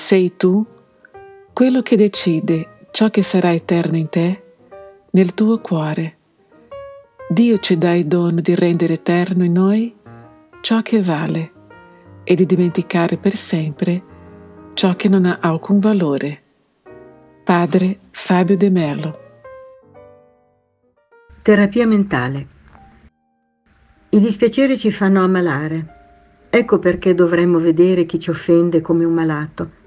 Sei tu quello che decide ciò che sarà eterno in te, nel tuo cuore. Dio ci dà il dono di rendere eterno in noi ciò che vale e di dimenticare per sempre ciò che non ha alcun valore. Padre Fabio De Mello Terapia mentale I dispiaceri ci fanno ammalare. Ecco perché dovremmo vedere chi ci offende come un malato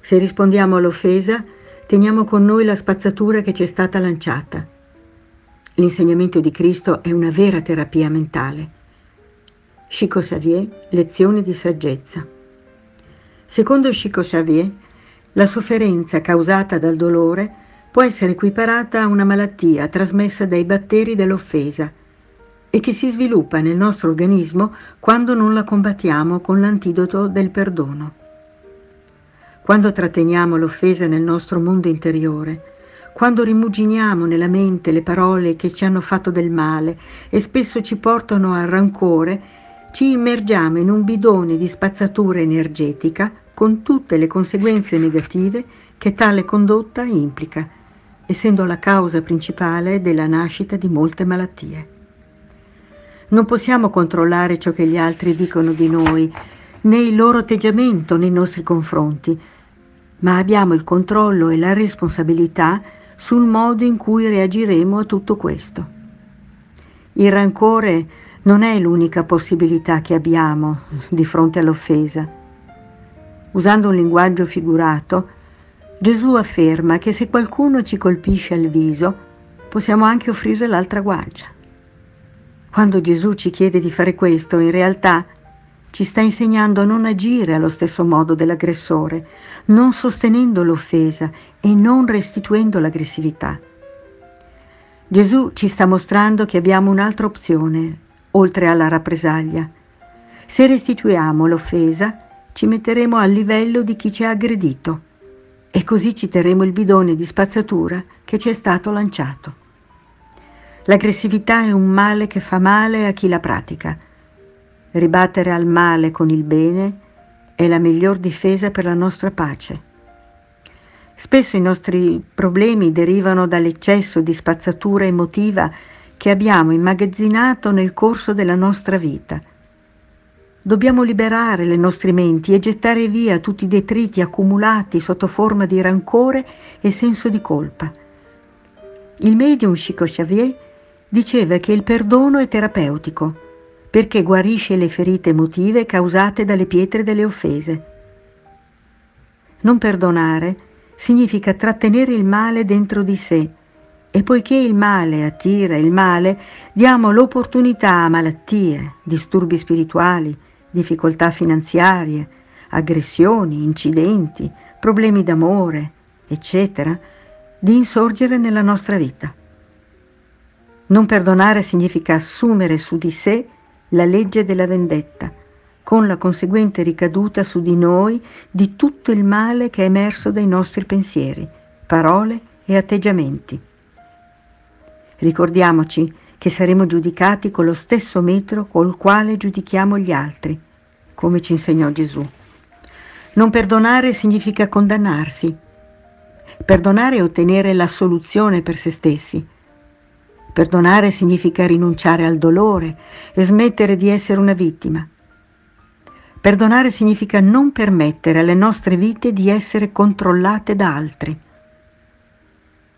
se rispondiamo all'offesa, teniamo con noi la spazzatura che ci è stata lanciata. L'insegnamento di Cristo è una vera terapia mentale. Chico Xavier, Lezioni di saggezza. Secondo Chico Xavier, la sofferenza causata dal dolore può essere equiparata a una malattia trasmessa dai batteri dell'offesa e che si sviluppa nel nostro organismo quando non la combattiamo con l'antidoto del perdono. Quando tratteniamo l'offesa nel nostro mondo interiore, quando rimuginiamo nella mente le parole che ci hanno fatto del male e spesso ci portano al rancore, ci immergiamo in un bidone di spazzatura energetica con tutte le conseguenze negative che tale condotta implica, essendo la causa principale della nascita di molte malattie. Non possiamo controllare ciò che gli altri dicono di noi, né il loro atteggiamento nei nostri confronti, ma abbiamo il controllo e la responsabilità sul modo in cui reagiremo a tutto questo. Il rancore non è l'unica possibilità che abbiamo di fronte all'offesa. Usando un linguaggio figurato, Gesù afferma che se qualcuno ci colpisce al viso, possiamo anche offrire l'altra guancia. Quando Gesù ci chiede di fare questo, in realtà ci sta insegnando a non agire allo stesso modo dell'aggressore, non sostenendo l'offesa e non restituendo l'aggressività. Gesù ci sta mostrando che abbiamo un'altra opzione, oltre alla rappresaglia. Se restituiamo l'offesa, ci metteremo al livello di chi ci ha aggredito e così ci terremo il bidone di spazzatura che ci è stato lanciato. L'aggressività è un male che fa male a chi la pratica Ribattere al male con il bene è la miglior difesa per la nostra pace. Spesso i nostri problemi derivano dall'eccesso di spazzatura emotiva che abbiamo immagazzinato nel corso della nostra vita. Dobbiamo liberare le nostre menti e gettare via tutti i detriti accumulati sotto forma di rancore e senso di colpa. Il medium Chico Xavier diceva che il perdono è terapeutico perché guarisce le ferite emotive causate dalle pietre delle offese. Non perdonare significa trattenere il male dentro di sé e poiché il male attira il male, diamo l'opportunità a malattie, disturbi spirituali, difficoltà finanziarie, aggressioni, incidenti, problemi d'amore, eccetera, di insorgere nella nostra vita. Non perdonare significa assumere su di sé la legge della vendetta, con la conseguente ricaduta su di noi di tutto il male che è emerso dai nostri pensieri, parole e atteggiamenti. Ricordiamoci che saremo giudicati con lo stesso metro col quale giudichiamo gli altri, come ci insegnò Gesù. Non perdonare significa condannarsi. Perdonare è ottenere la soluzione per se stessi, Perdonare significa rinunciare al dolore e smettere di essere una vittima. Perdonare significa non permettere alle nostre vite di essere controllate da altri.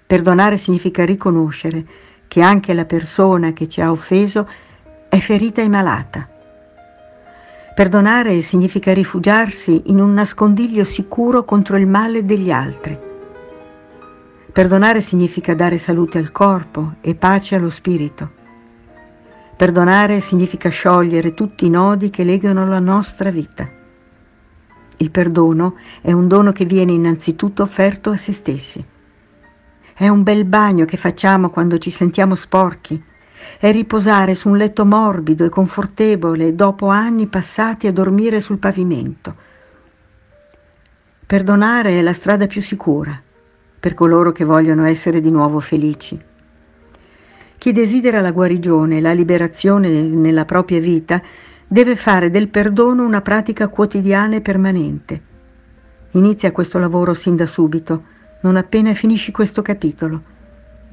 Perdonare significa riconoscere che anche la persona che ci ha offeso è ferita e malata. Perdonare significa rifugiarsi in un nascondiglio sicuro contro il male degli altri. Perdonare significa dare salute al corpo e pace allo spirito. Perdonare significa sciogliere tutti i nodi che legano la nostra vita. Il perdono è un dono che viene innanzitutto offerto a se stessi. È un bel bagno che facciamo quando ci sentiamo sporchi. È riposare su un letto morbido e confortevole dopo anni passati a dormire sul pavimento. Perdonare è la strada più sicura per coloro che vogliono essere di nuovo felici. Chi desidera la guarigione e la liberazione nella propria vita deve fare del perdono una pratica quotidiana e permanente. Inizia questo lavoro sin da subito, non appena finisci questo capitolo.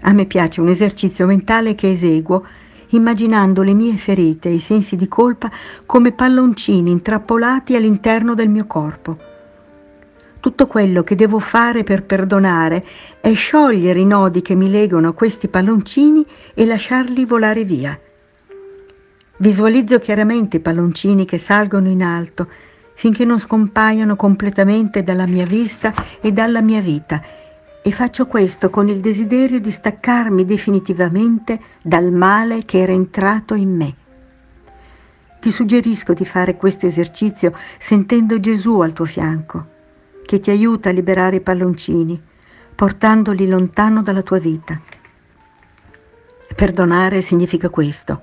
A me piace un esercizio mentale che eseguo immaginando le mie ferite e i sensi di colpa come palloncini intrappolati all'interno del mio corpo. Tutto quello che devo fare per perdonare è sciogliere i nodi che mi legano a questi palloncini e lasciarli volare via. Visualizzo chiaramente i palloncini che salgono in alto finché non scompaiono completamente dalla mia vista e dalla mia vita e faccio questo con il desiderio di staccarmi definitivamente dal male che era entrato in me. Ti suggerisco di fare questo esercizio sentendo Gesù al tuo fianco, che ti aiuta a liberare i palloncini, portandoli lontano dalla tua vita. Perdonare significa questo,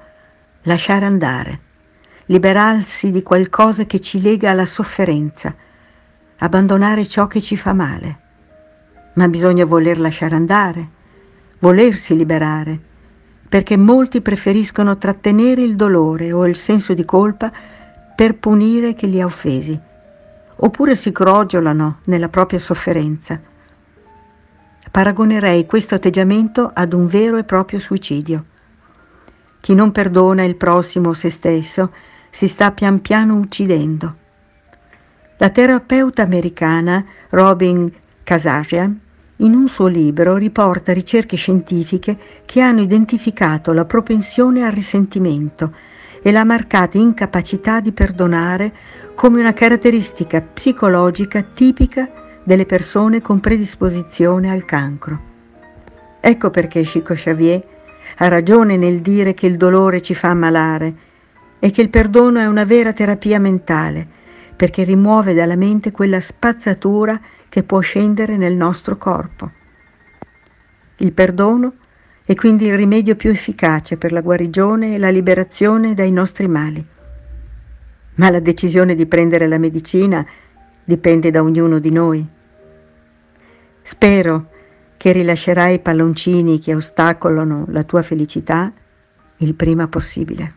lasciare andare, liberarsi di qualcosa che ci lega alla sofferenza, abbandonare ciò che ci fa male ma bisogna voler lasciare andare, volersi liberare, perché molti preferiscono trattenere il dolore o il senso di colpa per punire chi li ha offesi, oppure si crogiolano nella propria sofferenza. Paragonerei questo atteggiamento ad un vero e proprio suicidio. Chi non perdona il prossimo o se stesso si sta pian piano uccidendo. La terapeuta americana Robin Kazarian in un suo libro riporta ricerche scientifiche che hanno identificato la propensione al risentimento e la marcata incapacità di perdonare come una caratteristica psicologica tipica delle persone con predisposizione al cancro. Ecco perché Chico Xavier ha ragione nel dire che il dolore ci fa ammalare e che il perdono è una vera terapia mentale, perché rimuove dalla mente quella spazzatura che può scendere nel nostro corpo. Il perdono è quindi il rimedio più efficace per la guarigione e la liberazione dai nostri mali. Ma la decisione di prendere la medicina dipende da ognuno di noi. Spero che rilascerai i palloncini che ostacolano la tua felicità il prima possibile.